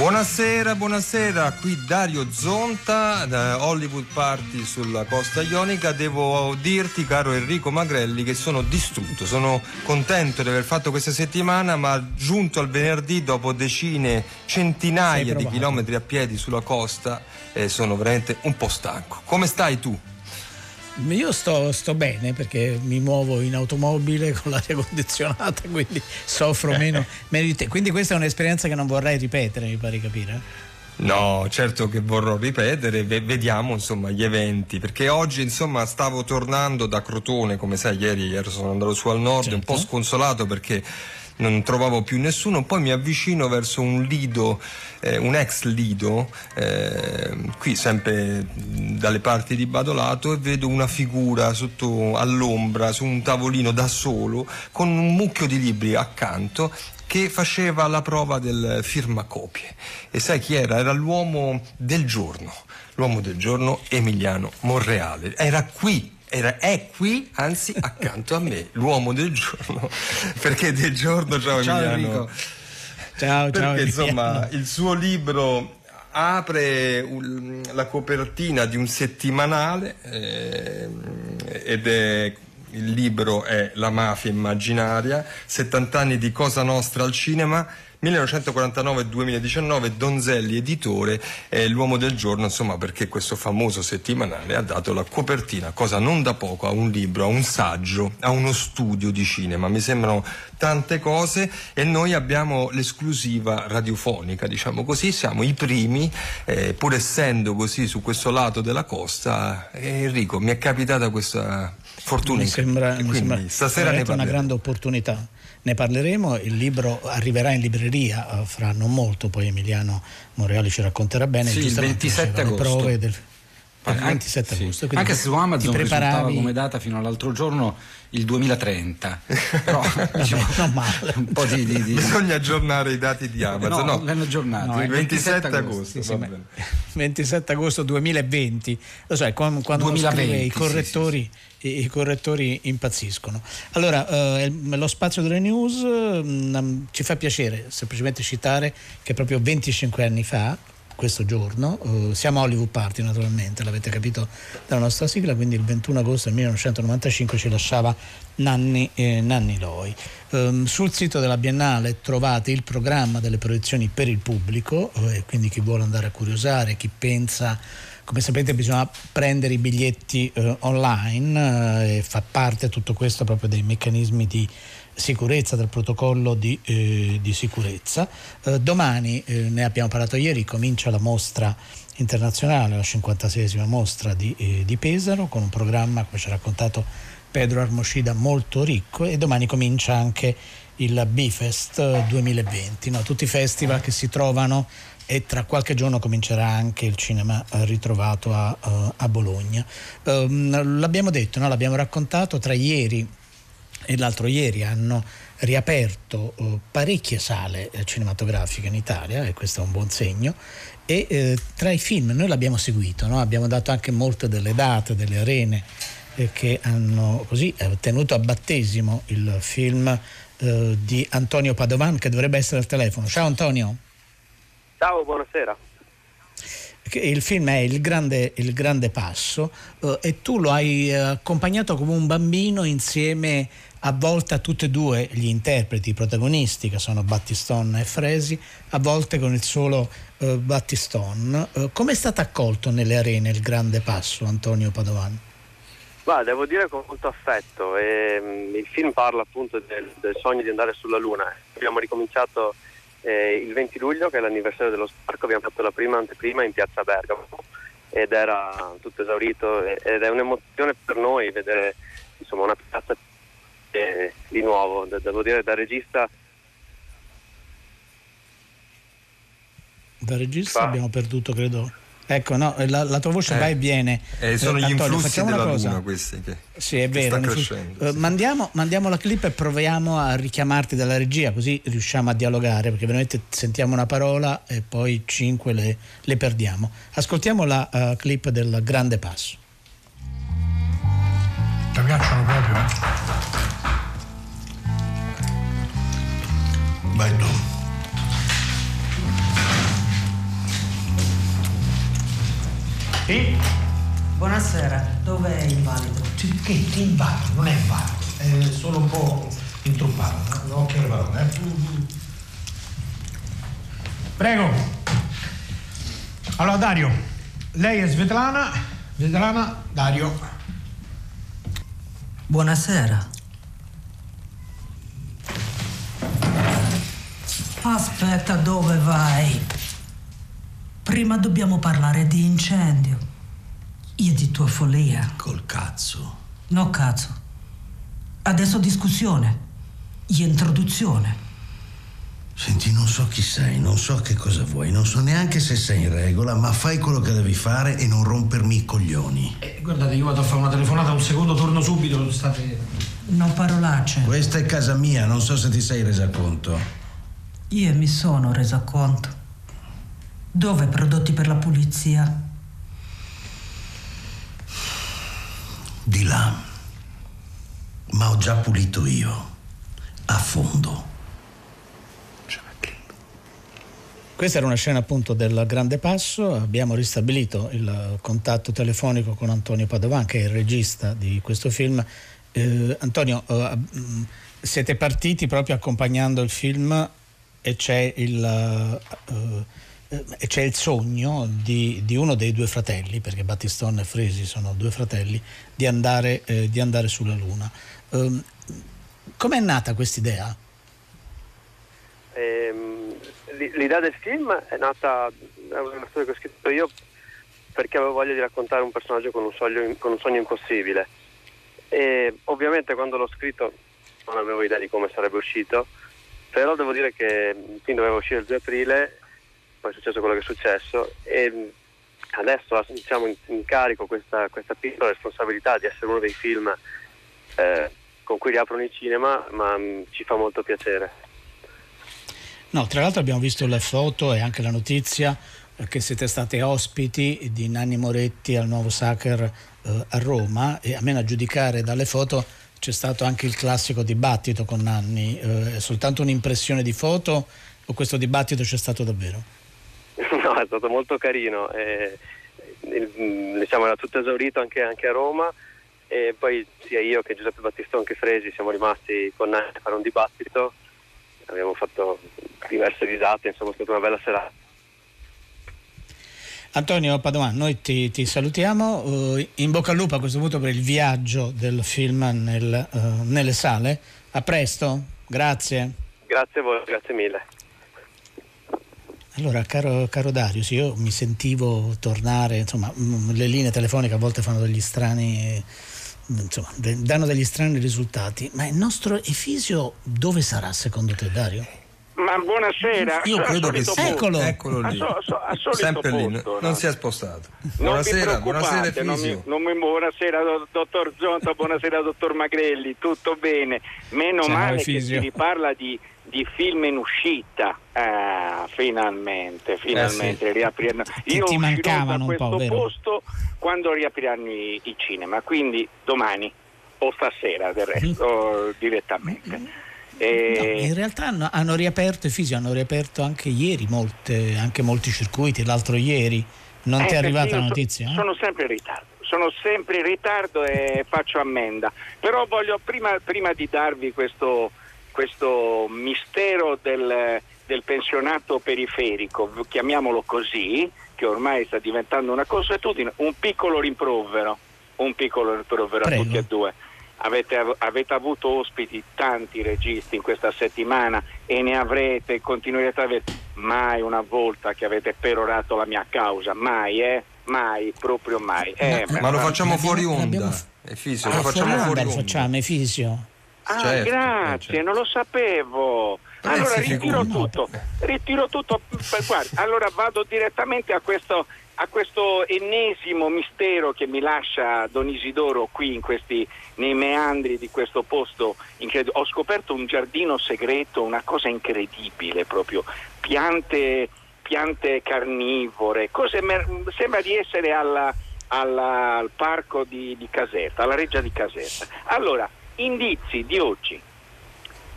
Buonasera, buonasera, qui Dario Zonta da Hollywood Party sulla costa ionica. Devo dirti, caro Enrico Magrelli, che sono distrutto, sono contento di aver fatto questa settimana, ma giunto al venerdì dopo decine, centinaia di chilometri a piedi sulla costa, eh, sono veramente un po' stanco. Come stai tu? Io sto, sto, bene perché mi muovo in automobile con l'aria condizionata, quindi soffro meno, meno di te. Quindi questa è un'esperienza che non vorrei ripetere, mi pare capire. No, certo che vorrò ripetere, vediamo insomma gli eventi, perché oggi insomma stavo tornando da Crotone, come sai ieri, ieri sono andato su al nord, certo. un po' certo. sconsolato perché non trovavo più nessuno, poi mi avvicino verso un lido, eh, un ex lido, eh, qui sempre dalle parti di Badolato e vedo una figura sotto all'ombra su un tavolino da solo con un mucchio di libri accanto che faceva la prova del firmacopie. E sai chi era? Era l'uomo del giorno, l'uomo del giorno Emiliano Monreale. Era qui era, è qui, anzi accanto a me, l'uomo del giorno, perché del giorno ciao, ciao Emiliano. Enrico. Ciao, perché, ciao. insomma, il suo libro apre la copertina di un settimanale eh, ed è il libro è La mafia immaginaria, 70 anni di Cosa Nostra al cinema 1949-2019 Donzelli editore è l'uomo del giorno insomma perché questo famoso settimanale ha dato la copertina cosa non da poco a un libro a un saggio a uno studio di cinema. Mi sembrano tante cose e noi abbiamo l'esclusiva radiofonica diciamo così. Siamo i primi eh, pur essendo così su questo lato della costa eh, Enrico mi è capitata questa fortuna. Mi sembra, mi sembra stasera ne una grande opportunità ne parleremo, il libro arriverà in libreria eh, fra non molto, poi Emiliano Moreali ci racconterà bene. Sì, il 27 agosto. Le prove del, il 27 sì. agosto. Anche se su Amazon risultava come data fino all'altro giorno il 2030. Però diciamo, un po' di, di, di, Bisogna aggiornare i dati di Amazon. No, no. l'hanno aggiornati. No, il 27, 27 agosto. Sì, sì, 27 agosto 2020. Lo sai, quando, quando 2020, i correttori i, correttori impazziscono. Allora, eh, lo spazio delle news mh, mm, ci fa piacere semplicemente citare che proprio 25 anni fa, questo giorno, eh, siamo a Hollywood Party naturalmente, l'avete capito dalla nostra sigla, quindi il 21 agosto del 1995 ci lasciava Nanni, eh, Nanni Loi. Um, sul sito della Biennale trovate il programma delle proiezioni per il pubblico, eh, quindi chi vuole andare a curiosare, chi pensa come sapete bisogna prendere i biglietti eh, online eh, e fa parte tutto questo proprio dei meccanismi di sicurezza, del protocollo di, eh, di sicurezza. Eh, domani, eh, ne abbiamo parlato ieri, comincia la mostra internazionale, la 56esima mostra di, eh, di Pesaro, con un programma, come ci ha raccontato Pedro Armocida, molto ricco e domani comincia anche il Bifest 2020, no? tutti i festival che si trovano e tra qualche giorno comincerà anche il cinema eh, ritrovato a, a Bologna. Um, l'abbiamo detto, no? l'abbiamo raccontato tra ieri e l'altro ieri hanno riaperto uh, parecchie sale cinematografiche in Italia e questo è un buon segno e eh, tra i film noi l'abbiamo seguito, no? abbiamo dato anche molte delle date, delle arene eh, che hanno così tenuto a battesimo il film eh, di Antonio Padovan che dovrebbe essere al telefono. Ciao Antonio. Ciao, buonasera. Il film è Il grande, il grande passo eh, e tu lo hai eh, accompagnato come un bambino insieme a volte a e due gli interpreti, i protagonisti che sono Battiston e Fresi, a volte con il solo eh, Battiston. Eh, Come è stato accolto nelle arene il grande passo Antonio Padovan? Ma devo dire con molto affetto. E, um, il film parla appunto del, del, sogno di andare sulla Luna. Abbiamo ricominciato eh, il 20 luglio, che è l'anniversario dello sparco, abbiamo fatto la prima anteprima in piazza Bergamo ed era tutto esaurito ed è un'emozione per noi vedere insomma, una piazza eh, di nuovo, devo dire da regista. Da regista fa. abbiamo perduto credo Ecco, no, la, la, tua voce eh, va e viene. Eh, sono gli Antonio, influssi della luna questi che, sì, è vero, sta crescendo. Uh, mandiamo, mandiamo, la clip e proviamo a richiamarti dalla regia così riusciamo a dialogare perché veramente sentiamo una parola e poi cinque le, le perdiamo. Ascoltiamo la uh, clip del grande passo. Ti piacciono proprio? Vai tu. Sì? Buonasera, dov'è il valido? Che ti invalido? Non è invalido, è solo un po' intruppato, no? occhio alle parole. Eh? Prego. Allora Dario, lei è Svetlana, Svetlana, Dario. Buonasera. Aspetta, dove vai? Prima dobbiamo parlare di incendio. E di tua follia. Col cazzo. No cazzo. Adesso discussione. E introduzione. Senti, non so chi sei, non so che cosa vuoi, non so neanche se sei in regola, ma fai quello che devi fare e non rompermi i coglioni. Eh, guardate, io vado a fare una telefonata un secondo, torno subito, state... Non parolacce. Questa è casa mia, non so se ti sei resa conto. Io mi sono resa conto. Dove prodotti per la pulizia? Di là. Ma ho già pulito io. A fondo. Questa era una scena appunto del Grande Passo, abbiamo ristabilito il contatto telefonico con Antonio Padovan che è il regista di questo film. Eh, Antonio, eh, siete partiti proprio accompagnando il film e c'è il... Eh, c'è il sogno di, di, uno dei due fratelli, perché Battistone e Fresi sono due fratelli, di andare, eh, di andare sulla Luna. Um, Com'è nata questa idea? Ehm, l'idea del film è nata, è una storia che ho scritto io perché avevo voglia di raccontare un personaggio con un, sogno, con un sogno impossibile. E ovviamente quando l'ho scritto non avevo idea di come sarebbe uscito, però devo dire che il film doveva uscire il 2 aprile poi è successo quello che è successo e adesso diciamo, in, in carico questa, questa, piccola responsabilità di essere uno dei film eh, con cui riaprono i cinema, ma mh, mm, ci fa molto piacere. No, tra l'altro abbiamo visto le foto e anche la notizia eh, che siete stati ospiti di Nanni Moretti al nuovo Sacher eh, a Roma e a meno a giudicare dalle foto c'è stato anche il classico dibattito con Nanni, eh, è soltanto un'impressione di foto o questo dibattito c'è stato davvero? No, è stato molto carino. Eh, il, diciamo, era tutto esaurito anche, anche, a Roma e poi sia io che Giuseppe Battistone che Fresi siamo rimasti con Nanni a fare un dibattito. Abbiamo fatto diverse risate, insomma è stata una bella serata. Antonio Padovan, noi ti, ti salutiamo, uh, in bocca al lupo a questo punto per il viaggio del film nel, uh, nelle sale. A presto, grazie. Grazie a voi, grazie mille. Allora, caro, caro Dario, sì, io mi sentivo tornare, insomma, mm, le linee telefoniche a volte fanno degli strani, insomma, danno degli strani risultati, ma il nostro Efisio dove sarà secondo te, Dario? Ma buonasera. Io credo che sia. Eccolo. Eccolo lì. A so, a Sempre posto, lì, no? non si è spostato. Buonasera, buonasera. Non mi, non mi, buonasera dottor Zonta, buonasera dottor Magrelli, tutto bene. Meno Ciao, male che si riparla di di film in uscita. Ah, finalmente, finalmente eh sì. riapriranno. Ti, Io ti mancavano da un po', questo vero? posto quando riapriranno i, i, cinema, quindi domani o stasera del resto mm. direttamente. E... No, in realtà hanno, hanno riaperto i fisi, hanno riaperto anche ieri molte, anche molti circuiti, l'altro ieri. Non eh, ti è arrivata la so, notizia? Eh? Sono sempre in ritardo, sono sempre in ritardo e faccio ammenda. Però voglio prima, prima di darvi questo, questo mistero del, del, pensionato periferico, chiamiamolo così, che ormai sta diventando una consuetudine, un piccolo rimprovero, un piccolo rimprovero Prego. a tutti e due. Avete, avete, avuto ospiti tanti registi in questa settimana e ne avrete, continuerete ad avere mai una volta che avete perorato la mia causa, mai, eh? Mai, proprio mai. Eh, ma, ma lo facciamo fuori onda. Efisio, ah, lo facciamo fuori fuori onda. facciamo, Efisio. Ah, Certo, grazie, certo. non lo sapevo. Eh, Allora ritiro tutto, ritiro tutto. Guarda, allora vado direttamente a questo, a questo ennesimo mistero che mi lascia Don Isidoro qui questi, nei meandri di questo posto. Incred- ho scoperto un giardino segreto, una cosa incredibile proprio, piante, piante carnivore, mer- sembra di essere alla, alla, al parco di, di Caserta, alla reggia di Caserta. Allora, indizi di oggi.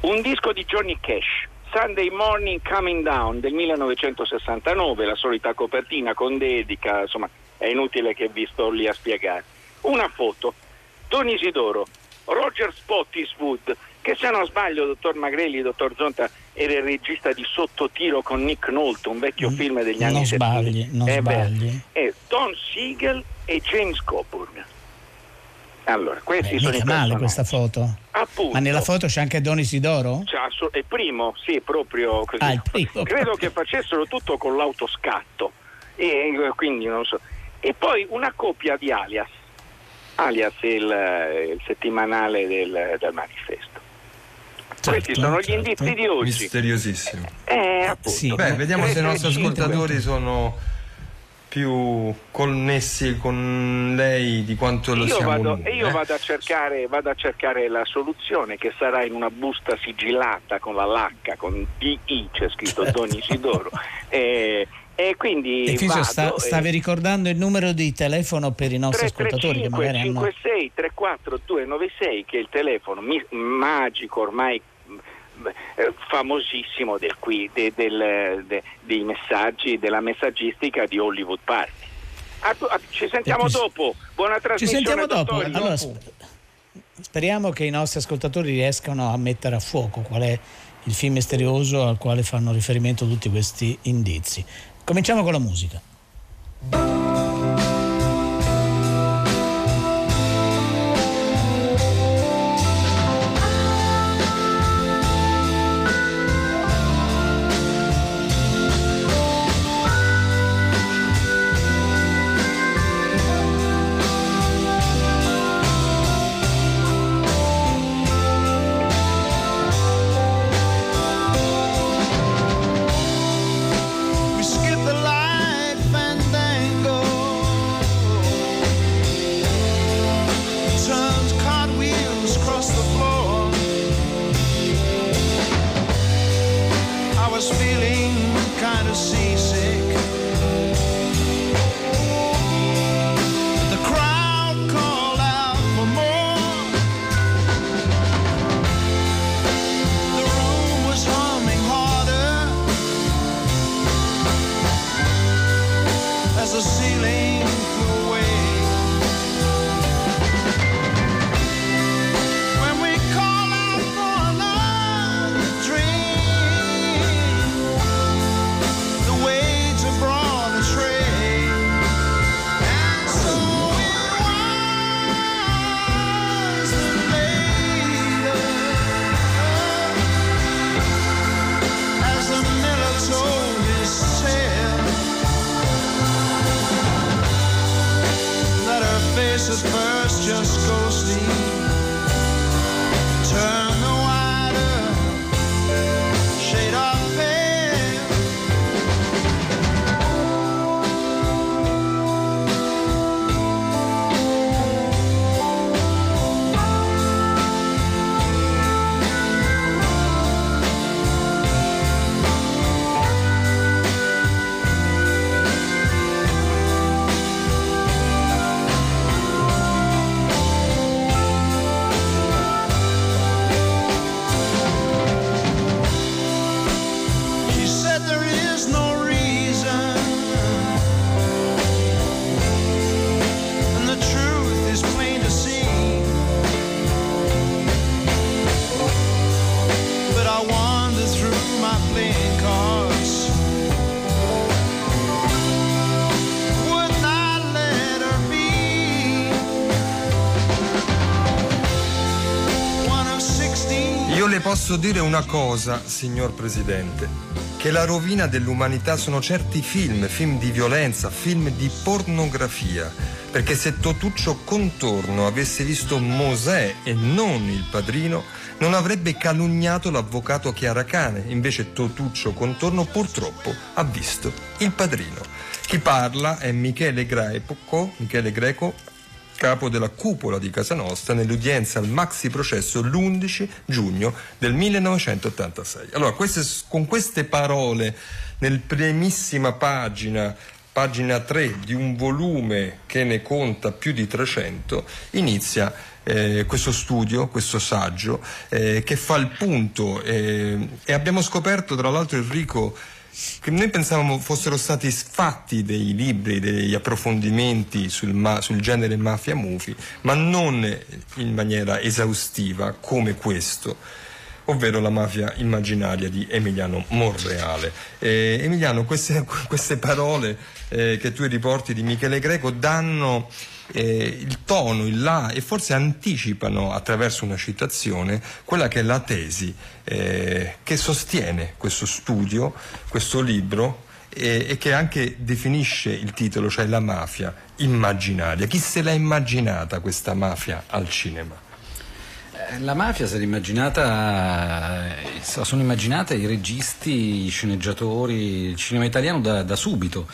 Un disco di Johnny Cash, Sunday Morning Coming Down del 1969, la solita copertina con dedica, insomma è inutile che vi sto lì a spiegare. Una foto, Don Isidoro, Roger Spottiswood, che se non sbaglio, dottor Magrelli, dottor Zonta, era il regista di Sottotiro con Nick Nolte, un vecchio film degli anni non 70. Sbagli, non eh sbagli. Beh, Don Siegel e James Coburn. Allora, questi Beh, sono i male questa foto. Appunto. Ma nella foto c'è anche Don Isidoro? C'è, è il primo, sì, proprio così. Ah, primo. Credo che facessero tutto con l'autoscatto. E quindi non so. E poi una coppia di Alias. Alias è il, il settimanale del, del manifesto. Certo, Questi sono certo. gli indizi di oggi. Misteriosissimo. Eh, appunto. Sì. Beh, vediamo se i nostri ascoltatori sono più connessi con lei di quanto lo io siamo vado, noi, io eh? vado, a cercare, vado, a cercare, la soluzione che sarà in una busta sigillata con la lacca, con DI c'è scritto Don Isidoro. e, e quindi e vado, sta, stavi e... ricordando il numero di telefono per i nostri 335 ascoltatori che magari 56 hanno... 34 296 che è il telefono mi- magico ormai eh, famosissimo del, qui, de, del, de, dei messaggi, della messaggistica di Hollywood Party. A, a, ci sentiamo dopo, buona trasmissione. Ci sentiamo dopo. Allora, speriamo che i nostri ascoltatori riescano a mettere a fuoco qual è il film misterioso al quale fanno riferimento tutti questi indizi. Cominciamo con la musica. Posso dire una cosa, signor Presidente, che la rovina dell'umanità sono certi film, film di violenza, film di pornografia. perché se Totuccio Contorno avesse visto Mosè e non il padrino, non avrebbe calunniato l'avvocato Chiaracane, invece Totuccio Contorno purtroppo ha visto il padrino. Chi parla è Michele Greco, Michele Greco capo della cupola di Casa Nostra nell'udienza al maxi processo l'11 giugno del 1986. Allora, queste, con queste parole nel primissima pagina pagina 3 di un volume che ne conta più di 300, inizia eh, questo studio, questo saggio, eh, che fa il punto eh, e abbiamo scoperto tra l'altro Enrico che noi pensavamo fossero stati fatti dei libri, degli approfondimenti sul, ma, sul genere mafia-mufi, ma non in maniera esaustiva come questo ovvero la mafia immaginaria di Emiliano Monreale. Eh, Emiliano, queste, queste parole eh, che tu riporti di Michele Greco danno eh, il tono, il là e forse anticipano attraverso una citazione quella che è la tesi eh, che sostiene questo studio, questo libro e, e, che anche definisce il titolo, cioè la mafia immaginaria. Chi se l'ha immaginata questa mafia al cinema? Eh, la mafia si immaginata, eh, sono immaginate i registi, i sceneggiatori, il cinema italiano da, da subito,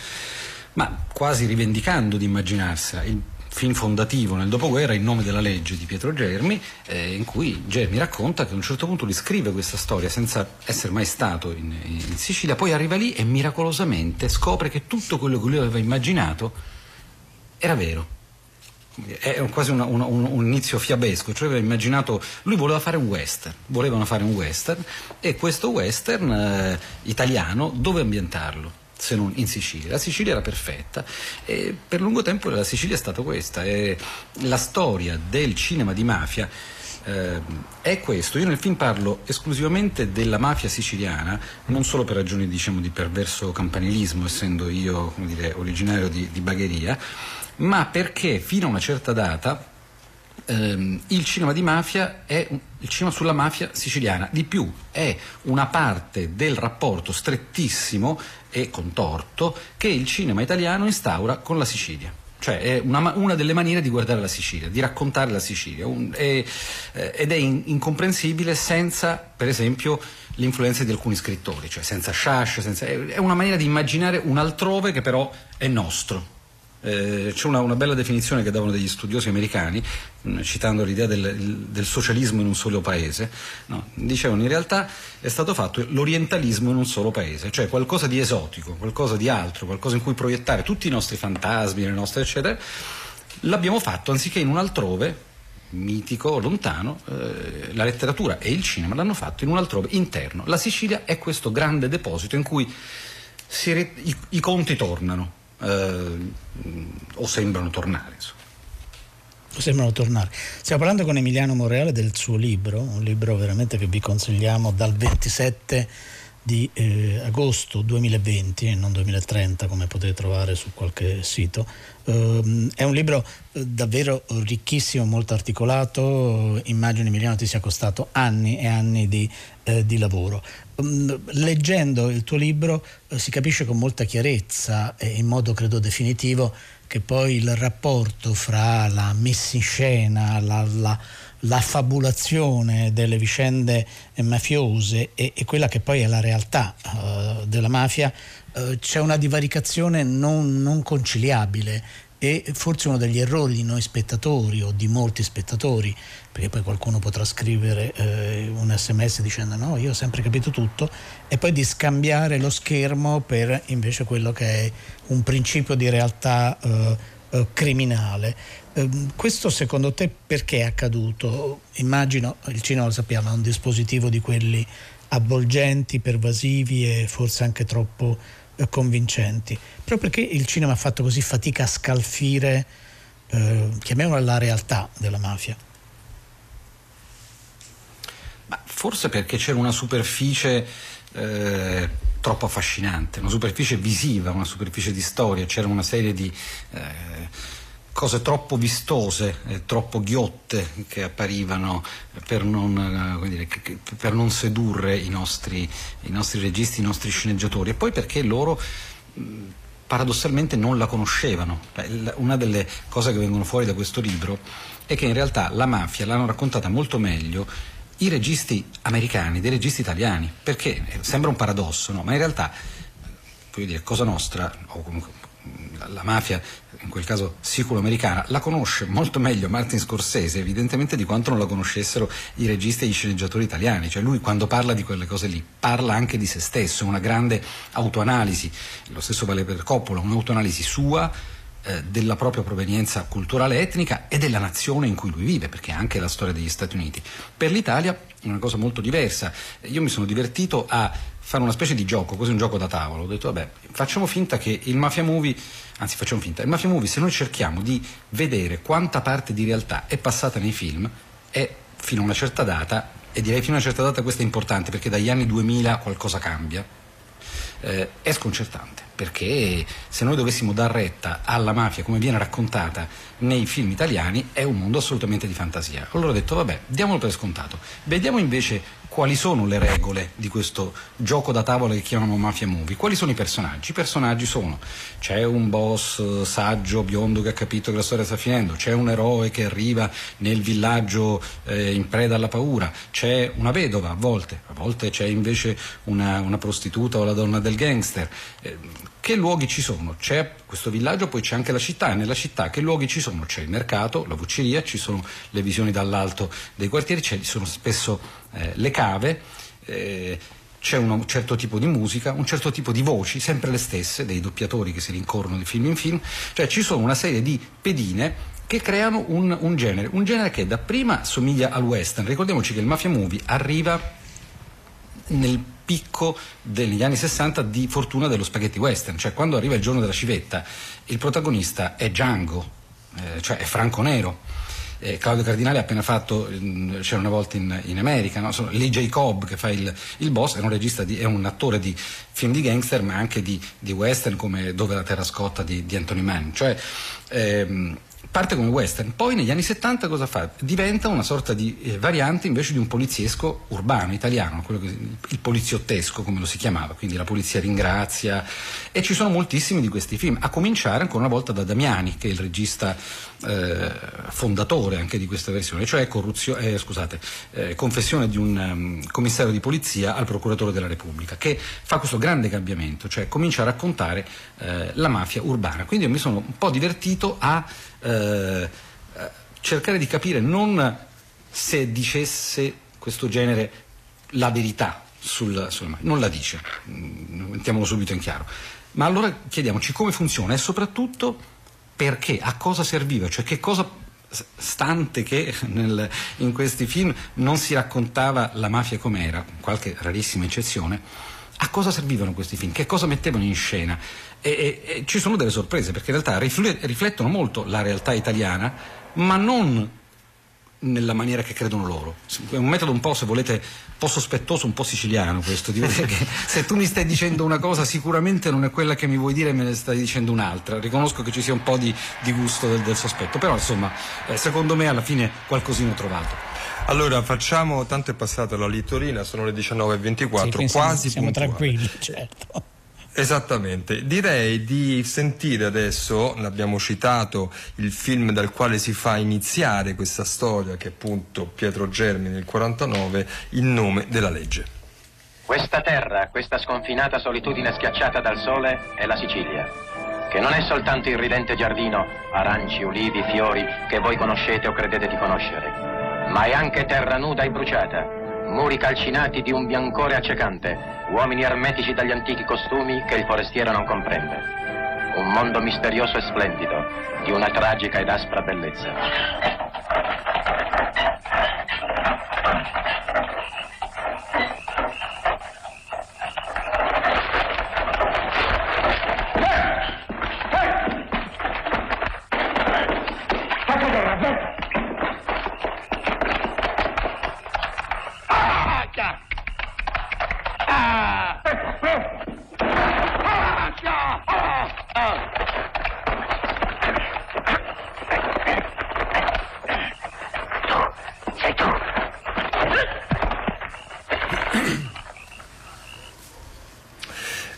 ma quasi rivendicando di immaginarsela. Il film fondativo nel dopoguerra In nome della legge di Pietro Germi, eh, in cui Germi racconta che a un certo punto lui scrive questa storia senza essere mai stato in, in Sicilia, poi arriva lì e miracolosamente scopre che tutto quello che lui aveva immaginato era vero è quasi una, una, un, un, inizio fiabesco, cioè aveva immaginato, lui voleva fare un western, volevano fare un western e questo western eh, italiano dove ambientarlo? Se non in Sicilia. La Sicilia era perfetta e per lungo tempo la Sicilia è stata questa. E la storia del cinema di mafia eh, è questo. Io nel film parlo esclusivamente della mafia siciliana, non solo per ragioni diciamo, di perverso campanilismo, essendo io dire, originario di, di Bagheria, ma perché fino a una certa data ehm, il cinema di mafia è il cinema sulla mafia siciliana. Di più, è una parte del rapporto strettissimo e contorto che il cinema italiano instaura con la Sicilia. Cioè è una, una delle maniere di guardare la Sicilia, di raccontare la Sicilia un, è, eh, ed è in, incomprensibile senza, per esempio, l'influenza di alcuni scrittori, cioè senza Sciascia, senza, è una maniera di immaginare un altrove che però è nostro. Eh, c'è una, una, bella definizione che davano degli studiosi americani, mm, citando l'idea del, del, socialismo in un solo paese, no, dicevano in realtà è stato fatto l'orientalismo in un solo paese, cioè qualcosa di esotico, qualcosa di altro, qualcosa in cui proiettare tutti i nostri fantasmi, le nostre eccetera, l'abbiamo fatto anziché in un altrove mitico, lontano, eh, la letteratura e il cinema l'hanno fatto in un altrove interno. La Sicilia è questo grande deposito in cui re- i, i conti tornano eh, o sembrano tornare. Insomma. Sembrano tornare. Stiamo parlando con Emiliano Monreale del suo libro, un libro veramente che vi consigliamo dal 27 di eh, agosto 2020 e non 2030 come potete trovare su qualche sito. Uh, è un libro eh, davvero ricchissimo, molto articolato, immagino Emiliano ti sia costato anni e anni di, eh, di lavoro. Um, leggendo il tuo libro eh, si capisce con molta chiarezza e in modo credo definitivo che poi il rapporto fra la messa in scena, la, la la fabulazione delle vicende mafiose e, e, quella che poi è la realtà uh, della mafia, uh, c'è una divaricazione non, non, conciliabile e forse uno degli errori di noi spettatori o di molti spettatori, perché poi qualcuno potrà scrivere uh, un sms dicendo no, io ho sempre capito tutto, e poi di scambiare lo schermo per invece quello che è un principio di realtà criminale. Ehm, questo secondo te perché è accaduto? Immagino, il cinema lo sappiamo, è un dispositivo di quelli avvolgenti, pervasivi e forse anche troppo eh, convincenti. Proprio perché il cinema ha fatto così fatica a scalfire, eh, chiamiamola la realtà della mafia? Ma forse perché c'era una superficie eh, troppo affascinante, una superficie visiva, una superficie di storia, c'era una serie di... Eh, cose troppo vistose, eh, troppo ghiotte che apparivano per non, eh, dire, per non sedurre i nostri, i nostri, registi, i nostri sceneggiatori e poi perché loro paradossalmente non la conoscevano. Una delle cose che vengono fuori da questo libro è che in realtà la mafia l'hanno raccontata molto meglio i registi americani dei registi italiani, perché sembra un paradosso, no? ma in realtà, voglio dire, Cosa Nostra, o comunque la mafia, in quel caso siculo-americana, la conosce molto meglio Martin Scorsese, evidentemente, di quanto non la conoscessero i registi e gli sceneggiatori italiani. Cioè lui quando parla di quelle cose lì, parla anche di se stesso, una grande autoanalisi, lo stesso vale per Coppola, un'autoanalisi sua eh, della propria provenienza culturale etnica e della nazione in cui lui vive, perché è anche la storia degli Stati Uniti. Per l'Italia è una cosa molto diversa. Io mi sono divertito a fare una specie di gioco, così un gioco da tavolo. Ho detto, vabbè, facciamo finta che il Mafia Movie, anzi facciamo finta, il Mafia Movie se noi cerchiamo di vedere quanta parte di realtà è passata nei film, è fino a una certa data, e direi fino a una certa data questo è importante perché dagli anni 2000 qualcosa cambia, eh, è sconcertante perché se noi dovessimo dar retta alla mafia come viene raccontata nei film italiani è un mondo assolutamente di fantasia. Allora ho detto vabbè, diamolo per scontato. Vediamo invece quali sono le regole di questo gioco da tavola che chiamano Mafia Movie. Quali sono i personaggi? I personaggi sono c'è un boss eh, saggio, biondo che ha capito che la storia sta finendo, c'è un eroe che arriva nel villaggio eh, in preda alla paura, c'è una vedova a volte, a volte c'è invece una, una prostituta o la donna del gangster. Eh, che luoghi ci sono? C'è questo villaggio, poi c'è anche la città e nella città che luoghi ci sono? C'è il mercato, la vucceria, ci sono le visioni dall'alto dei quartieri, ci sono spesso eh, le cave. Eh, c'è un certo tipo di musica, un certo tipo di voci, sempre le stesse, dei doppiatori che si rincorrono di film in film, cioè ci sono una serie di pedine che creano un, un genere, un genere che dapprima somiglia al western. Ricordiamoci che il mafia movie arriva nel picco degli anni 60 di fortuna dello spaghetti western, cioè quando arriva il giorno della civetta il protagonista è Django, eh, cioè è Franco Nero. Eh, Claudio Cardinale ha appena fatto, mm, c'era una volta in, in America, no? Lee J. Cobb che fa il, il boss, è un, di, è un attore di film di gangster ma anche di, di western come Dove la terra scotta di, di Anthony Mann. Cioè, ehm, parte come western, poi negli anni 70 cosa fa? Diventa una sorta di eh, variante invece di un poliziesco urbano, italiano, che, il poliziottesco come lo si chiamava, quindi la polizia ringrazia. E ci sono moltissimi di questi film, a cominciare ancora una volta da Damiani che è il regista eh, fondatore anche di questa versione, cioè eh, scusate, eh, confessione di un um, commissario di polizia al procuratore della Repubblica, che fa questo grande cambiamento, cioè comincia a raccontare eh, la mafia urbana. Quindi io mi sono un po' divertito a eh, cercare di capire non se dicesse questo genere la verità sulla, sulla non la dice, mm, mettiamolo subito in chiaro. Ma allora chiediamoci come funziona e soprattutto perché, a cosa serviva, cioè che cosa stante che nel, in questi film non si raccontava la mafia com'era, qualche rarissima eccezione, a cosa servivano questi film, che cosa mettevano in scena. E, e, e ci sono delle sorprese, perché in realtà riflettono molto la realtà italiana, ma non nella maniera che credono loro. È un metodo un po', se volete, un po' sospettoso, un po' siciliano questo, di vedere che se tu mi stai dicendo una cosa sicuramente non è quella che mi vuoi dire e me ne stai dicendo un'altra. Riconosco che ci sia un po' di, di gusto del, del, sospetto, però insomma, eh, secondo me alla fine qualcosina ho trovato. Allora facciamo, tanto è passata la littorina, sono le 19.24, sì, quasi siamo, siamo tranquilli, certo. Esattamente, direi di sentire adesso, l'abbiamo citato, il film dal quale si fa iniziare questa storia, che è appunto Pietro Germi nel 49, Il nome della legge. Questa terra, questa sconfinata solitudine schiacciata dal sole è la Sicilia, che non è soltanto il ridente giardino, aranci, ulivi, fiori, che voi conoscete o credete di conoscere, ma è anche terra nuda e bruciata, muri calcinati di un biancore accecante, uomini ermetici dagli antichi costumi che il forestiero non comprende. Un mondo misterioso e splendido, di una tragica ed aspra bellezza. hecho.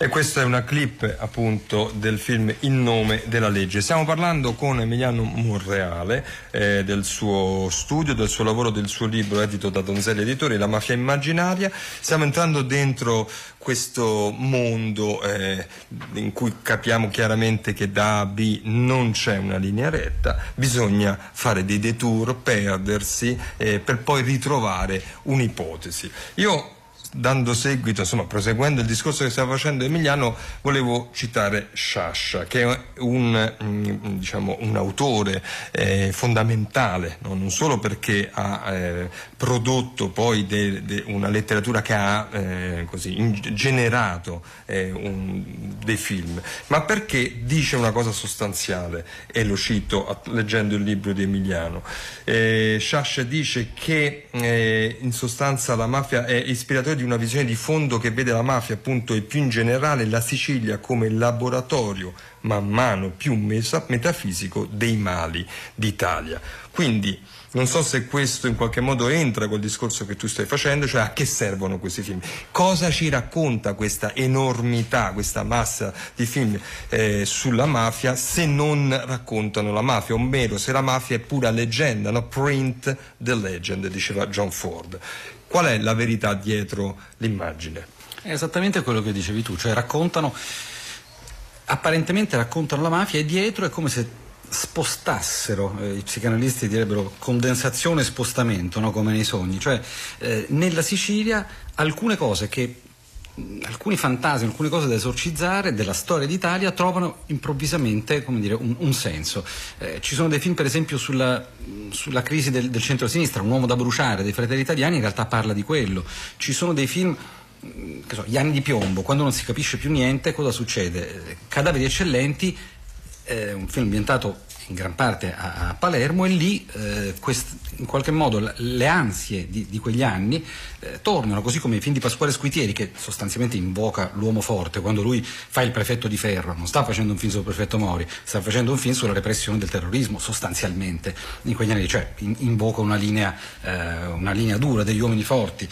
E questa è una clip appunto del film In nome della legge. Stiamo parlando con Emiliano Monreale eh, del suo studio, del suo lavoro, del suo libro edito da Donzelli Editori, La mafia immaginaria. Stiamo entrando dentro questo mondo eh, in cui capiamo chiaramente che da A a B non c'è una linea retta, bisogna fare dei detour, perdersi eh, per poi ritrovare un'ipotesi. Io dando seguito, insomma, proseguendo il discorso che stava facendo Emiliano, volevo citare Sciascia, che è un, mm, diciamo, un autore eh, fondamentale, no? non solo perché ha eh, prodotto poi de, de una letteratura che ha eh, così, generato eh, un, dei film, ma perché dice una cosa sostanziale, e lo cito leggendo il libro di Emiliano. Eh, Sciascia dice che eh, in sostanza la mafia è ispiratore di una visione di fondo che vede la mafia appunto e più in generale la Sicilia come laboratorio man mano più metafisico dei mali d'Italia. Quindi non so se questo in qualche modo entra col discorso che tu stai facendo, cioè a che servono questi film? Cosa ci racconta questa enormità, questa massa di film eh, sulla mafia se non raccontano la mafia, ovvero se la mafia è pura leggenda, no? print the legend, diceva John Ford. Qual è la verità dietro l'immagine? È esattamente quello che dicevi tu, cioè raccontano, apparentemente raccontano la mafia e dietro è come se spostassero, eh, i psicanalisti direbbero condensazione e spostamento, no? come nei sogni, cioè eh, nella Sicilia alcune cose che alcuni fantasmi, alcune cose da esorcizzare della storia d'Italia trovano improvvisamente dire, un, un, senso. Eh, ci sono dei film, per esempio, sulla, sulla crisi del, del centro-sinistra, Un uomo da bruciare dei fratelli italiani, in realtà parla di quello. Ci sono dei film mm, so, gli anni di piombo, quando non si capisce più niente, cosa succede? Cadaveri eccellenti, eh, un film ambientato in gran parte a, a Palermo e lì eh, quest, in qualche modo le ansie di, di quegli anni eh, tornano, così come i film di Pasquale Squitieri che sostanzialmente invoca l'uomo forte quando lui fa il prefetto di ferro, non sta facendo un film sul prefetto Mori, sta facendo un film sulla repressione del terrorismo sostanzialmente in quegli anni, cioè in, invoca una linea, eh, una linea, dura degli uomini forti.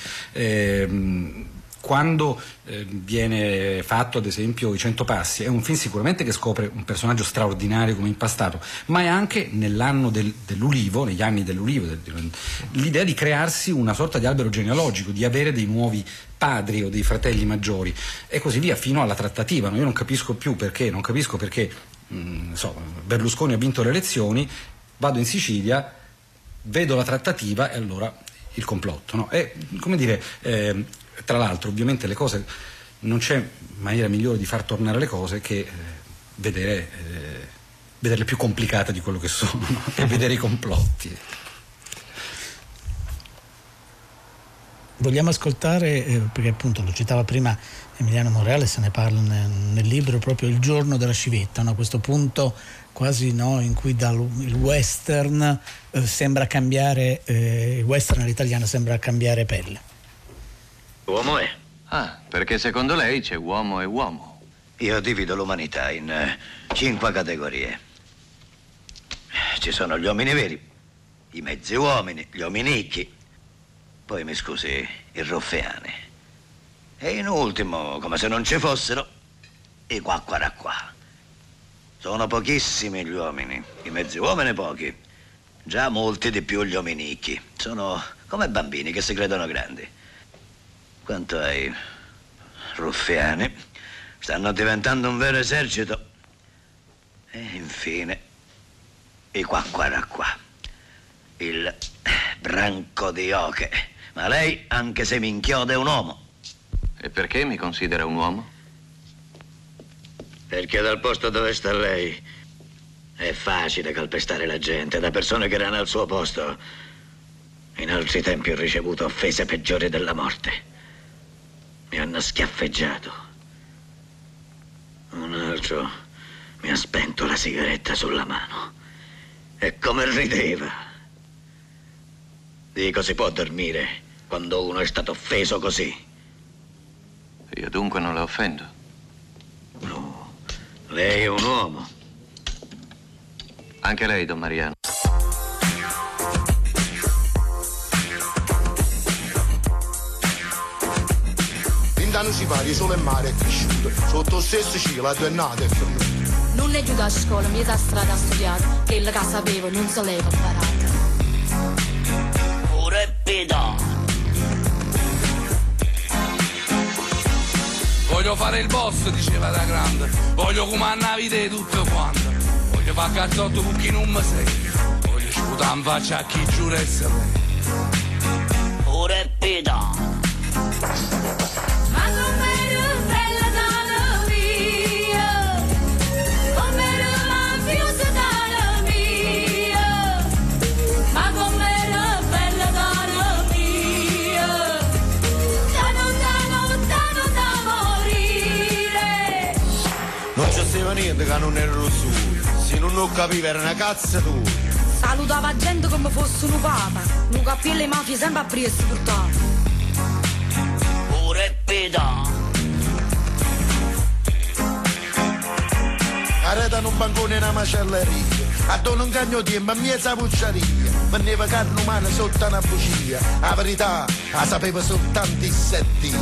Quando eh, viene fatto ad esempio I Cento Passi, è un film sicuramente che scopre un personaggio straordinario come impastato, ma è anche nell'anno del, dell'ulivo, negli anni dell'ulivo, del, l'idea di crearsi una sorta di albero genealogico, di avere dei nuovi padri o dei fratelli maggiori e così via fino alla trattativa. No? Io non capisco più perché, non capisco perché mh, mm, so, Berlusconi ha vinto le elezioni, vado in Sicilia, vedo la trattativa e allora il complotto. No? È come dire. Eh, tra l'altro ovviamente le cose, non c'è maniera migliore di far tornare le cose che eh, vedere, eh, vederle più complicate di quello che sono no? e vedere i complotti. Vogliamo ascoltare, eh, perché appunto lo citava prima Emiliano Morale, se ne parla nel, nel libro proprio Il giorno della civetta, no? questo punto quasi no, in cui dal, il western eh, sembra cambiare, eh, il western all'italiano sembra cambiare pelle. Uomo è. Ah, perché secondo lei c'è uomo e uomo. Io divido l'umanità in eh, cinque categorie. Ci sono gli uomini veri, i mezzi uomini, gli uominicchi, poi mi scusi, i ruffeani. E in ultimo, come se non ci fossero, i qua qua qua. Sono pochissimi gli uomini, i mezzi uomini pochi. Già molti di più gli uominicchi. Sono come bambini che si credono grandi. Quanto ai ruffiani, stanno diventando un vero esercito. E infine, i qua qua qua. Il branco di oche. Ma lei, anche se mi inchioda, è un uomo. E perché mi considera un uomo? Perché dal posto dove sta lei è facile calpestare la gente. Da persone che erano al suo posto, in altri tempi ho ricevuto offese peggiori della morte. Mi hanno schiaffeggiato. Un altro mi ha spento la sigaretta sulla mano. E come rideva. Dico, si può dormire quando uno è stato offeso così. Io dunque non la offendo. No, lei è un uomo. Anche lei, don Mariano. Quando si pare solo il mare è cresciuto, sotto lo stesso cielo la tua è nata e fermata. Non è giù a scuola, mi da strada a studiare, che la casa sapevo non leva barata. Pure pedale. Voglio fare il boss, diceva da grande. Voglio comandare di tutto quanto. Voglio fare cazzotto con chi non mi sei. Voglio sputare in faccia a chi giura essere. Pure pedale. Non niente che non era lo suo. Se non lo capiva era una cazza tua. Salutava gente come fosse un papa, un cappello le mafie sempre a Priesti pedale. Arreta un bancone e una macelleria. A dono un cagno tempo, a mezza pucciaria. Veniva carne umana sotto una bugia. La verità la sapeva soltanto i setti.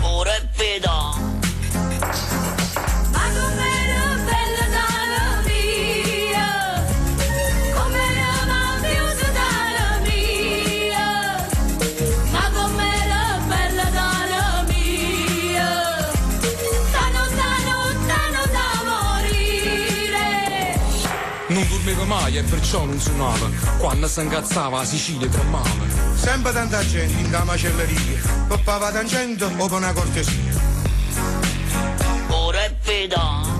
Pure pedale. Ma mai e perciò non suonava. Quando si incazzava la Sicilia tremava. Sempre tanta gente in da macelleria. Poppava tangente o per una cortesia. Pure pedale.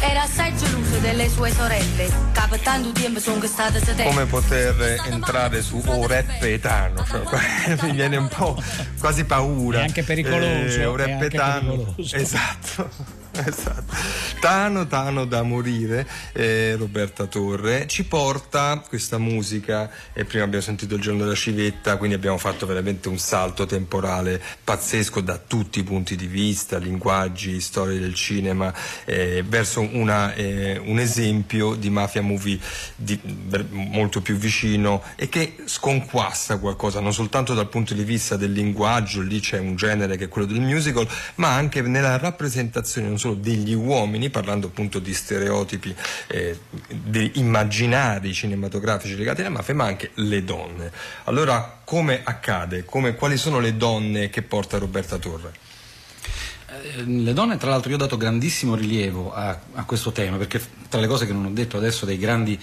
Era assai geloso delle sue sorelle, per tanto tempo sono state sedette. come poter entrare su Orepetano, cioè, mi viene un po' quasi paura. È anche pericoloso, Eh, è pericoloso. esatto. Esatto. Tano Tano da morire, eh, Roberta Torre, ci porta questa musica e prima abbiamo sentito il giorno della civetta, quindi abbiamo fatto veramente un salto temporale pazzesco da tutti i punti di vista, linguaggi, storie del cinema, eh, verso una, eh, un esempio di mafia movie di- molto più vicino e che sconquassa qualcosa, non soltanto dal punto di vista del linguaggio, lì c'è un genere che è quello del musical, ma anche nella rappresentazione non solo degli uomini, parlando appunto di stereotipi, eh, di immaginari cinematografici legati alla mafia, ma anche le donne. Allora, come accade? Come- quali sono le donne che porta Roberta Torre? Eh, Le donne, tra l'altro, io ho dato grandissimo rilievo a, a questo tema, perché tra le cose che non ho detto adesso dei grandi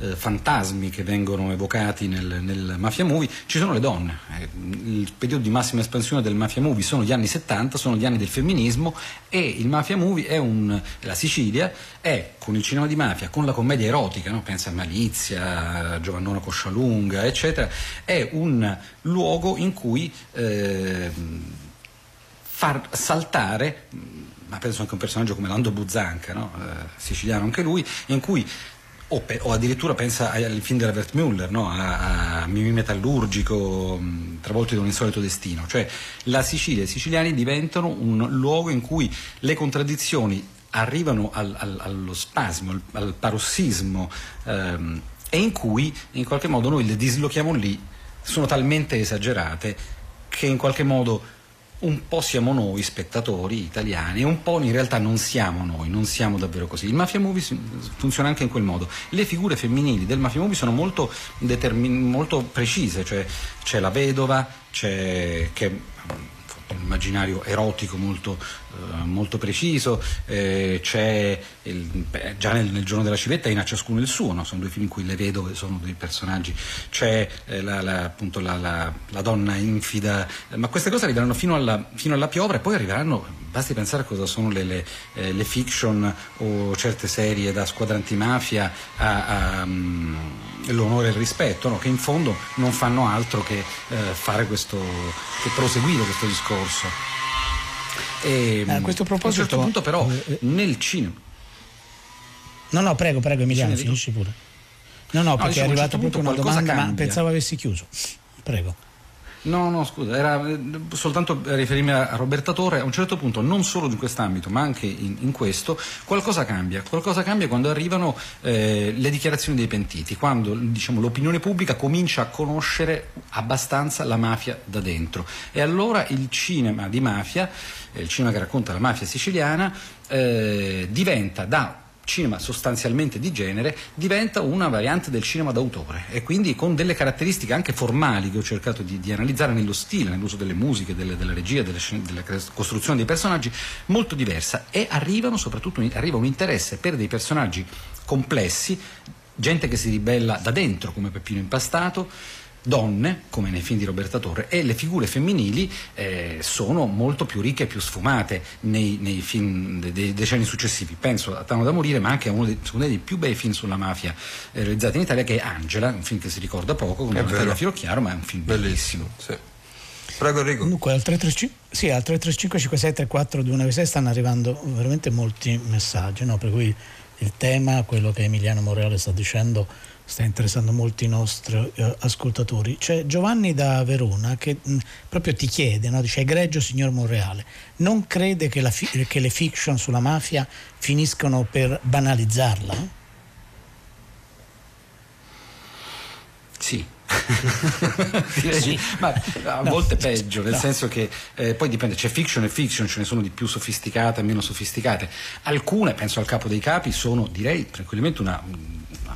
eh, fantasmi che vengono evocati nel, nel Mafia Movie, ci sono le donne. Eh, il periodo di massima espansione del Mafia Movie sono gli anni 70, sono gli anni del femminismo e il Mafia Movie è un. la Sicilia è con il cinema di mafia, con la commedia erotica, no? pensa a Malizia, a Giovannona Coscialunga, eccetera, è un luogo in cui. eh, far saltare, ma penso anche a un personaggio come Lando Buzzanca, no? Eh, siciliano anche lui, in cui o, pe- o addirittura pensa al film della Wertmüller, no? a, a Mimì Metallurgico, mh, travolti da un insolito destino. Cioè la Sicilia e i siciliani diventano un luogo in cui le contraddizioni arrivano al- al- allo spasimo, al, al parossismo ehm, e in cui in qualche modo noi le dislochiamo lì, sono talmente esagerate che in qualche modo un po' siamo noi spettatori italiani e un po' in realtà non siamo noi, non siamo davvero così. Il mafia movie funziona anche in quel modo. Le figure femminili del mafia movie sono molto, determin- molto precise, cioè c'è la vedova, c'è che immaginario erotico molto, molto preciso, eh, il- beh, già nel, nel giorno della civetta in A ciascuno il suo, no? sono due film in cui le vedove sono dei personaggi, c'è eh, la, la- appunto la, la- donna infida, eh, ma queste cose arriveranno fino alla, fino alla piovra e poi arriveranno, basti pensare a cosa sono le, le, eh, le fiction o certe serie da squadra antimafia a, a, mm, l'onore e il rispetto, no? che in fondo non fanno altro che eh, questo, che proseguire questo discorso. E, Eh, a questo a un proposito- certo punto però nel cinema No, no, prego, prego Emiliano, finisci pure. No, no, perché dicevo, è a un arrivata certo proprio una domanda, ma cambia. pensavo avessi chiuso. Prego. No, no, scusa, era eh, soltanto riferirmi a Roberta Torre, a un certo punto, non solo in quest'ambito, ma anche in, in questo, qualcosa cambia. Qualcosa cambia quando arrivano eh, le dichiarazioni dei pentiti, quando diciamo, l'opinione pubblica comincia a conoscere abbastanza la mafia da dentro. E allora il cinema di mafia, eh, il cinema che racconta la mafia siciliana, eh, diventa da cinema sostanzialmente di genere diventa una variante del cinema d'autore. E quindi con delle caratteristiche anche formali che ho cercato di, di analizzare nello stile, nell'uso delle musiche, delle, della regia, delle, della costruzione dei personaggi molto diversa. E arrivano soprattutto arriva un interesse per dei personaggi complessi, gente che si ribella da dentro come Peppino Impastato, donne, come nei film di Roberta Torre, e le figure femminili eh, sono molto più ricche e più sfumate nei, nei film dei, dei, decenni successivi. Penso a Tano da morire, ma anche a uno dei, uno dei più bei film sulla mafia eh, realizzati in Italia, che è Angela, un film che si ricorda poco, con Natalia Filochiaro, ma è un film bellissimo. bellissimo sì. Prego Enrico. Dunque al 335, sì, al 335 5634 296 stanno arrivando veramente molti messaggi, no? per cui il tema, quello che Emiliano Morale sta dicendo, sta interessando molti nostri eh, ascoltatori. C'è Giovanni da Verona che mh, proprio ti chiede, no? dice egregio signor Monreale, non crede che, fi- che, le fiction sulla mafia finiscono per banalizzarla? Sì, sì. ma a volte no, peggio, nel no. senso che eh, poi dipende, c'è fiction e fiction, ce ne sono di più sofisticate e meno sofisticate. Alcune, penso al capo dei capi, sono direi tranquillamente una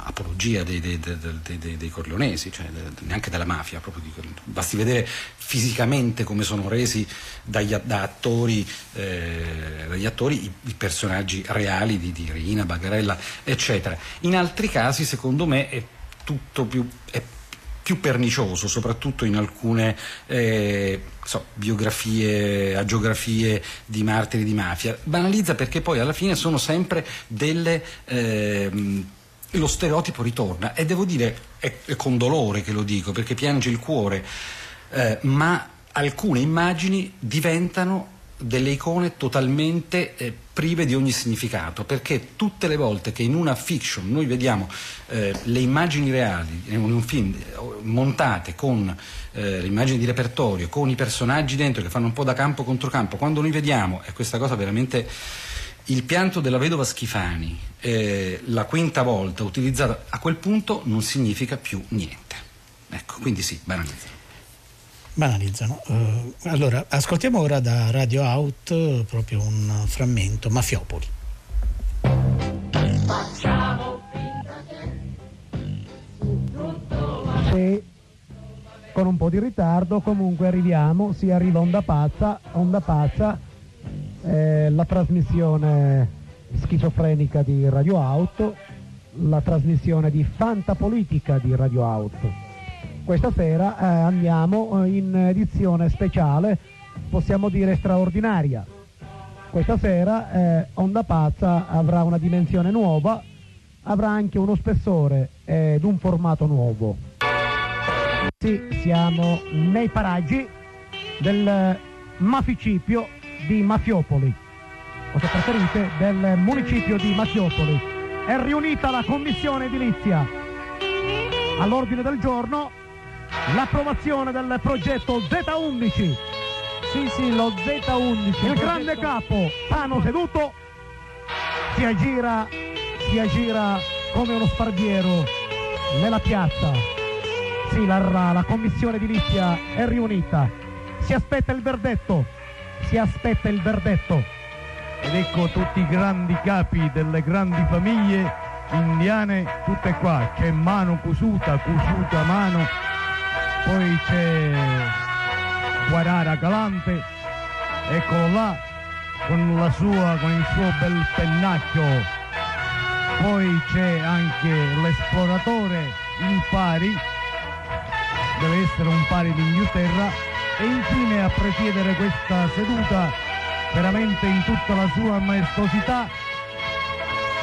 apologia dei, dei, dei, dei corleonesi, cioè neanche della mafia, di, basti vedere fisicamente come sono resi dagli, da attori, eh, dagli attori i, i, personaggi reali di, di Rina, Bagarella, eccetera. In altri casi, secondo me, è tutto più, è più pernicioso, soprattutto in alcune eh, so, biografie, agiografie di martiri di mafia. Banalizza perché poi alla fine sono sempre delle... Eh, lo stereotipo ritorna. E devo dire, è, è, con dolore che lo dico perché piange il cuore, eh, ma alcune immagini diventano delle icone totalmente eh, prive di ogni significato, perché tutte le volte che in una fiction noi vediamo eh, le immagini reali, in un film eh, montate con eh, le immagini di repertorio, con i personaggi dentro che fanno un po' da campo contro campo, quando noi vediamo, e questa cosa veramente il pianto della vedova Schifani, eh, la quinta volta utilizzata, a quel punto non significa più niente. Ecco, quindi sì, banalizzano. Banalizzano. Uh, allora, ascoltiamo ora da Radio Out uh, proprio un frammento, Mafiopoli. E con un po' di ritardo comunque arriviamo, si arriva Onda Pazza, Onda Pazza eh, la trasmissione schizofrenica di Radio Auto, la trasmissione di Fantapolitica di Radio Auto. Questa sera eh, andiamo eh, in edizione speciale, possiamo dire straordinaria. Questa sera eh, Onda Pazza avrà una dimensione nuova, avrà anche uno spessore ed un formato nuovo. Sì, siamo nei paraggi del Maficipio di Mafiopoli, o se preferite del municipio di Mafiopoli. È riunita la commissione edilizia. All'ordine del giorno l'approvazione del progetto Z11. Sì, sì, lo Z11. Il grande capo, Pano seduto, si aggira, si aggira come uno sparviero nella piazza. Sì, la, la commissione edilizia è riunita. Si aspetta il verdetto si aspetta il verdetto. Ed ecco tutti i grandi capi delle grandi famiglie indiane, tutte qua. C'è mano cusuta, cusuta mano, poi c'è Guarara Galante, eccolo là, con, sua, con il suo bel pennacchio. Poi c'è anche l'esploratore, il pari, deve essere un pari d'Inghilterra, e infine a presiedere questa seduta veramente in tutta la sua maestosità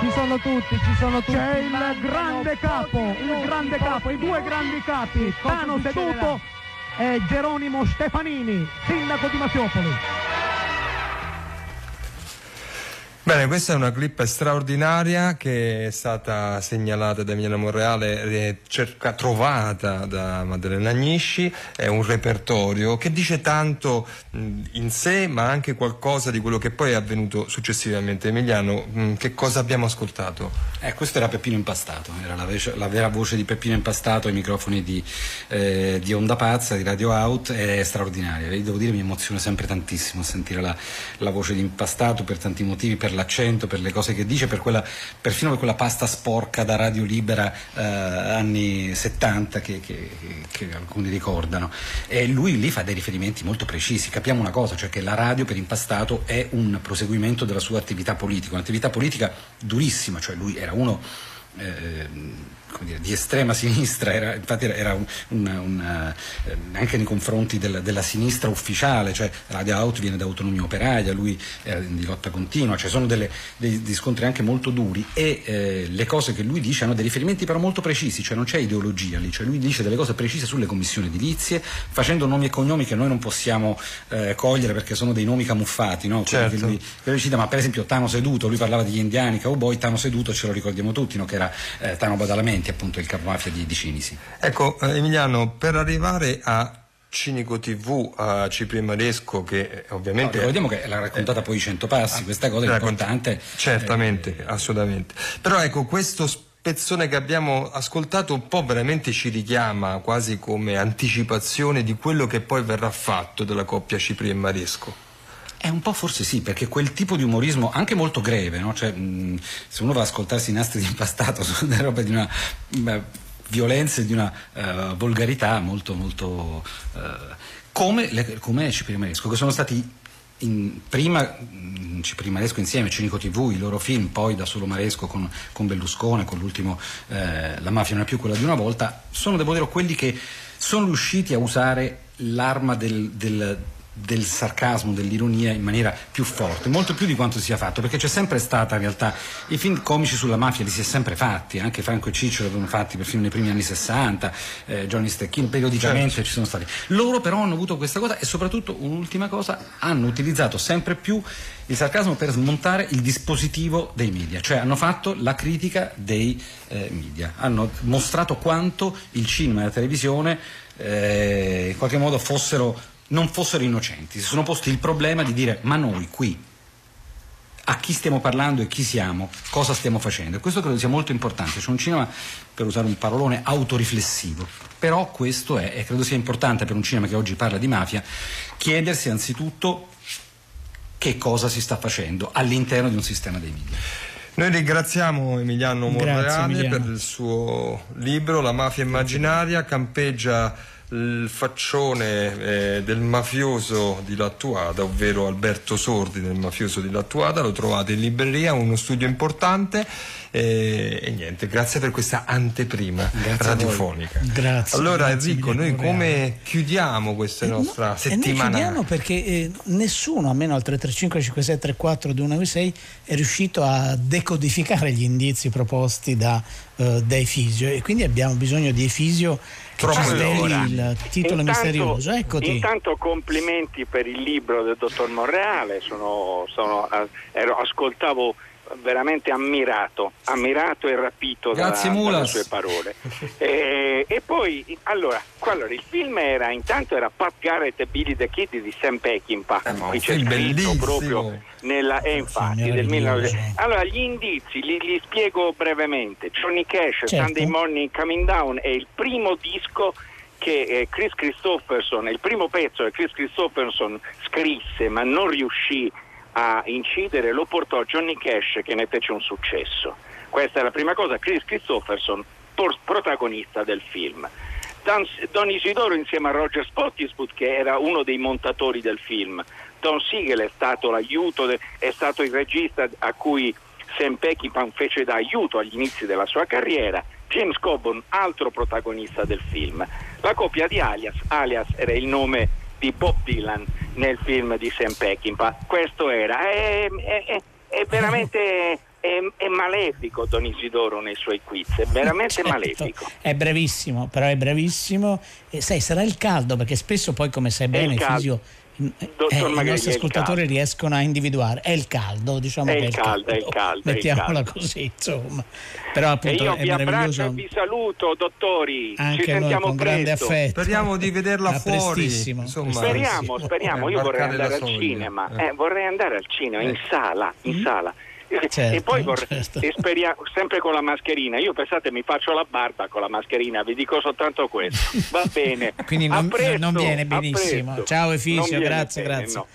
ci sono tutti, ci sono tutti. C'è il grande capo, il grande capo, i due grandi capi, Tano Seduto e Geronimo Stefanini, sindaco di Masiopoli. Bene, questa è una clip straordinaria che è stata segnalata da Emiliano Monreale, cerca, trovata da Maddalena Agnisci, è un repertorio che dice tanto in sé ma anche qualcosa di quello che poi è avvenuto successivamente. Emiliano, che cosa abbiamo ascoltato? Eh, questo era Peppino Impastato, era la, vece, la vera voce di Peppino Impastato ai microfoni di, eh, di, Onda Pazza, di Radio Out, è straordinaria. Devo dire mi emoziona sempre tantissimo sentire la, la voce di Impastato per tanti motivi, per l'accento, per le cose che dice, per quella, perfino per quella pasta sporca da Radio Libera eh, anni 70 che, che, che, alcuni ricordano. E lui lì fa dei riferimenti molto precisi. Capiamo una cosa, cioè che la radio per Impastato è un proseguimento della sua attività politica, un'attività politica durissima, cioè lui era uno eh, dire, di estrema sinistra, era, infatti era, un, un, un, eh, anche nei confronti del, della sinistra ufficiale, cioè Radio Out viene da autonomia operaia, lui era di lotta continua, cioè sono delle, dei, scontri anche molto duri e eh, le cose che lui dice hanno dei riferimenti però molto precisi, cioè non c'è ideologia lì, cioè lui dice delle cose precise sulle commissioni edilizie, facendo nomi e cognomi che noi non possiamo eh, cogliere perché sono dei nomi camuffati, no? certo. lui, ma per esempio Tano Seduto, lui parlava degli indiani, cowboy, Tano Seduto ce lo ricordiamo tutti, no? che era eh, Tano Badalamenti, appunto il capomafia di, di Cinisi. Ecco, eh, Emiliano, per arrivare a Cinico TV a Cipri Maresco che eh, ovviamente... No, ricordiamo che l'ha raccontata poi Cento Passi, questa cosa è importante. Certamente, eh, assolutamente. Però ecco, questo spezzone che abbiamo ascoltato un po' veramente ci richiama quasi come anticipazione di quello che poi verrà fatto della coppia Cipri e Maresco. È un po' forse sì, perché quel tipo di umorismo, anche molto greve, no? cioè, mh, se uno va ad ascoltarsi i nastri di impastato, sono delle robe di una beh, violenza e di una uh, volgarità molto, molto... Uh, come, le, come Ciprimaresco, che sono stati in, prima Ciprimaresco insieme, Cinico TV, i loro film, poi da solo Maresco con, con Berlusconi, con l'ultimo eh, La mafia non è più quella di una volta, sono devo dire quelli che sono riusciti a usare l'arma del, del del sarcasmo, dell'ironia in maniera più forte, molto più di quanto sia fatto, perché c'è sempre stata in realtà, i film comici sulla mafia li si è sempre fatti, anche Franco e Ciccio l'avevano fatti perfino nei primi anni 60, eh, Johnny Stecchino, periodicamente certo. ci sono stati. Loro però hanno avuto questa cosa e soprattutto un'ultima cosa, hanno utilizzato sempre più il sarcasmo per smontare il dispositivo dei media, cioè hanno fatto la critica dei eh, media, hanno mostrato quanto il cinema e la televisione eh, in qualche modo fossero non fossero innocenti, si sono posti il problema di dire ma noi qui a chi stiamo parlando e chi siamo, cosa stiamo facendo. E questo credo sia molto importante. C'è un cinema, per usare un parolone, autoriflessivo. Però questo è, e credo sia importante per un cinema che oggi parla di mafia, chiedersi anzitutto che cosa si sta facendo all'interno di un sistema dei media. Noi ringraziamo Emiliano Monreale per il suo libro La mafia immaginaria, campeggia il faccione eh, del mafioso di Lattuada, ovvero Alberto Sordi del mafioso di Lattuada, lo trovate in libreria, uno studio importante eh, e niente, grazie per questa anteprima grazie radiofonica. Grazie. Allora grazie Enrico, noi come chiudiamo questa nostra eh, no, settimana? Noi chiudiamo perché eh, nessuno, almeno al 335 56 34 296, è riuscito a decodificare gli indizi proposti da, uh, da Efisio e quindi abbiamo bisogno di Efisio allora, il titolo intanto, misterioso. Eccoti. Intanto complimenti per il libro del dottor Monreale, sono, sono, ero, ascoltavo veramente ammirato, ammirato e rapito Grazie, dalla, dalle sue parole. e, e, poi, allora, allora, il film era, intanto era Pat Garrett e Billy the Kid di Sam Peckinpah, eh, qui c'è scritto proprio nella, eh, infatti, del 1900. Allora, gli indizi li, li, spiego brevemente. Johnny Cash, certo. Sunday Morning Coming Down è il primo disco che eh, Chris Christopherson, il primo pezzo che Chris Christopherson scrisse ma non riuscì a incidere lo portò Johnny Cash che ne fece un successo. Questa è la prima cosa, Chris Christopherson, protagonista del film. Don, Don Isidoro insieme a Roger Spottiswood che era uno dei montatori del film. Don Siegel è stato l'aiuto, de, è stato il regista a cui Sam Peckinpah fece da aiuto agli inizi della sua carriera. James Coburn, altro protagonista del film. La coppia di Alias, Alias era il nome di Bob Dylan nel film di Sam Peckinpah. Questo era. È, è, è veramente. È, è, malefico Don Isidoro nei suoi quiz, è veramente certo, malefico. È brevissimo, però è brevissimo. E sai, sarà il caldo, perché spesso poi, come sai bene, Fisio eh, i nostri ascoltatori riescono a individuare. È il caldo, diciamo è che il caldo, è il caldo. Mettiamola il caldo. così, insomma. Però appunto e io è vi abbraccio meraviglioso. e vi saluto, dottori. Anche Ci noi sentiamo con grande presto. affetto. Speriamo di vederla A fuori. prestissimo. Insomma, Speriamo, speriamo. Io vorrei andare al cinema. Eh, vorrei andare al cinema, in sala, in sala. E- Certo, e poi vorrei, certo. e speria- sempre con la mascherina. Io pensate, mi faccio la barba con la mascherina, vi dico soltanto questo. Va bene. Quindi non, presto, non viene benissimo. Ciao Efisio, grazie, bene, grazie. no.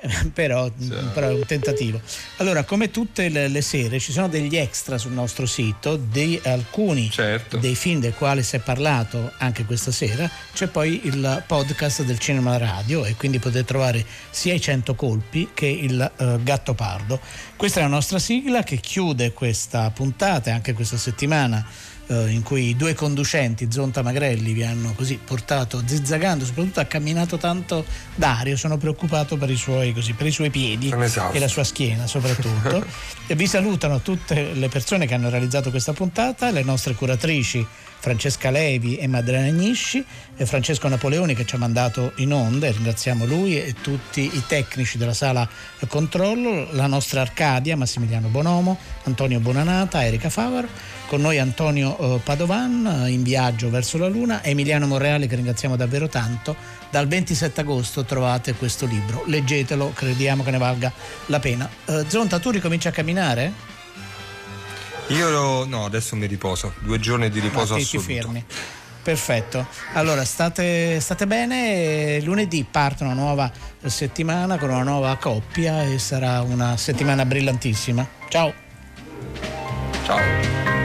però, però è un tentativo. Allora, come tutte le, le sere, ci sono degli extra sul nostro sito di alcuni Certo. dei film del quale si è parlato anche questa sera. C'è poi il podcast del Cinema Radio e quindi potete trovare sia i 100 colpi che il eh, Gatto Pardo. Questa è la nostra sigla che chiude questa puntata e anche questa settimana eh, in cui i due conducenti, Zonta Magrelli, vi hanno così portato zizzagando, soprattutto ha camminato tanto Dario, sono preoccupato per i suoi, così, per i suoi piedi e la sua schiena soprattutto. e vi salutano tutte le persone che hanno realizzato questa puntata, le nostre curatrici Francesca Levi e Maddalena Agnisci e Francesco Napoleoni che ci ha mandato in onda ringraziamo lui e tutti i tecnici della sala controllo, la nostra Arcadia, Massimiliano Bonomo, Antonio Bonanata, Erika Favaro, con noi Antonio eh, Padovan eh, in viaggio verso la Luna Emiliano Monreale che ringraziamo davvero tanto. Dal 27 agosto trovate questo libro, leggetelo, crediamo che ne valga la pena. Eh, Zonta, tu ricominci a camminare? Io lo- no, adesso mi riposo. Due giorni di riposo Ma ti, ti assoluto. fermi. Perfetto. Allora, state, state bene. Lunedì parte una nuova settimana con una nuova coppia e sarà una settimana brillantissima. Ciao. Ciao.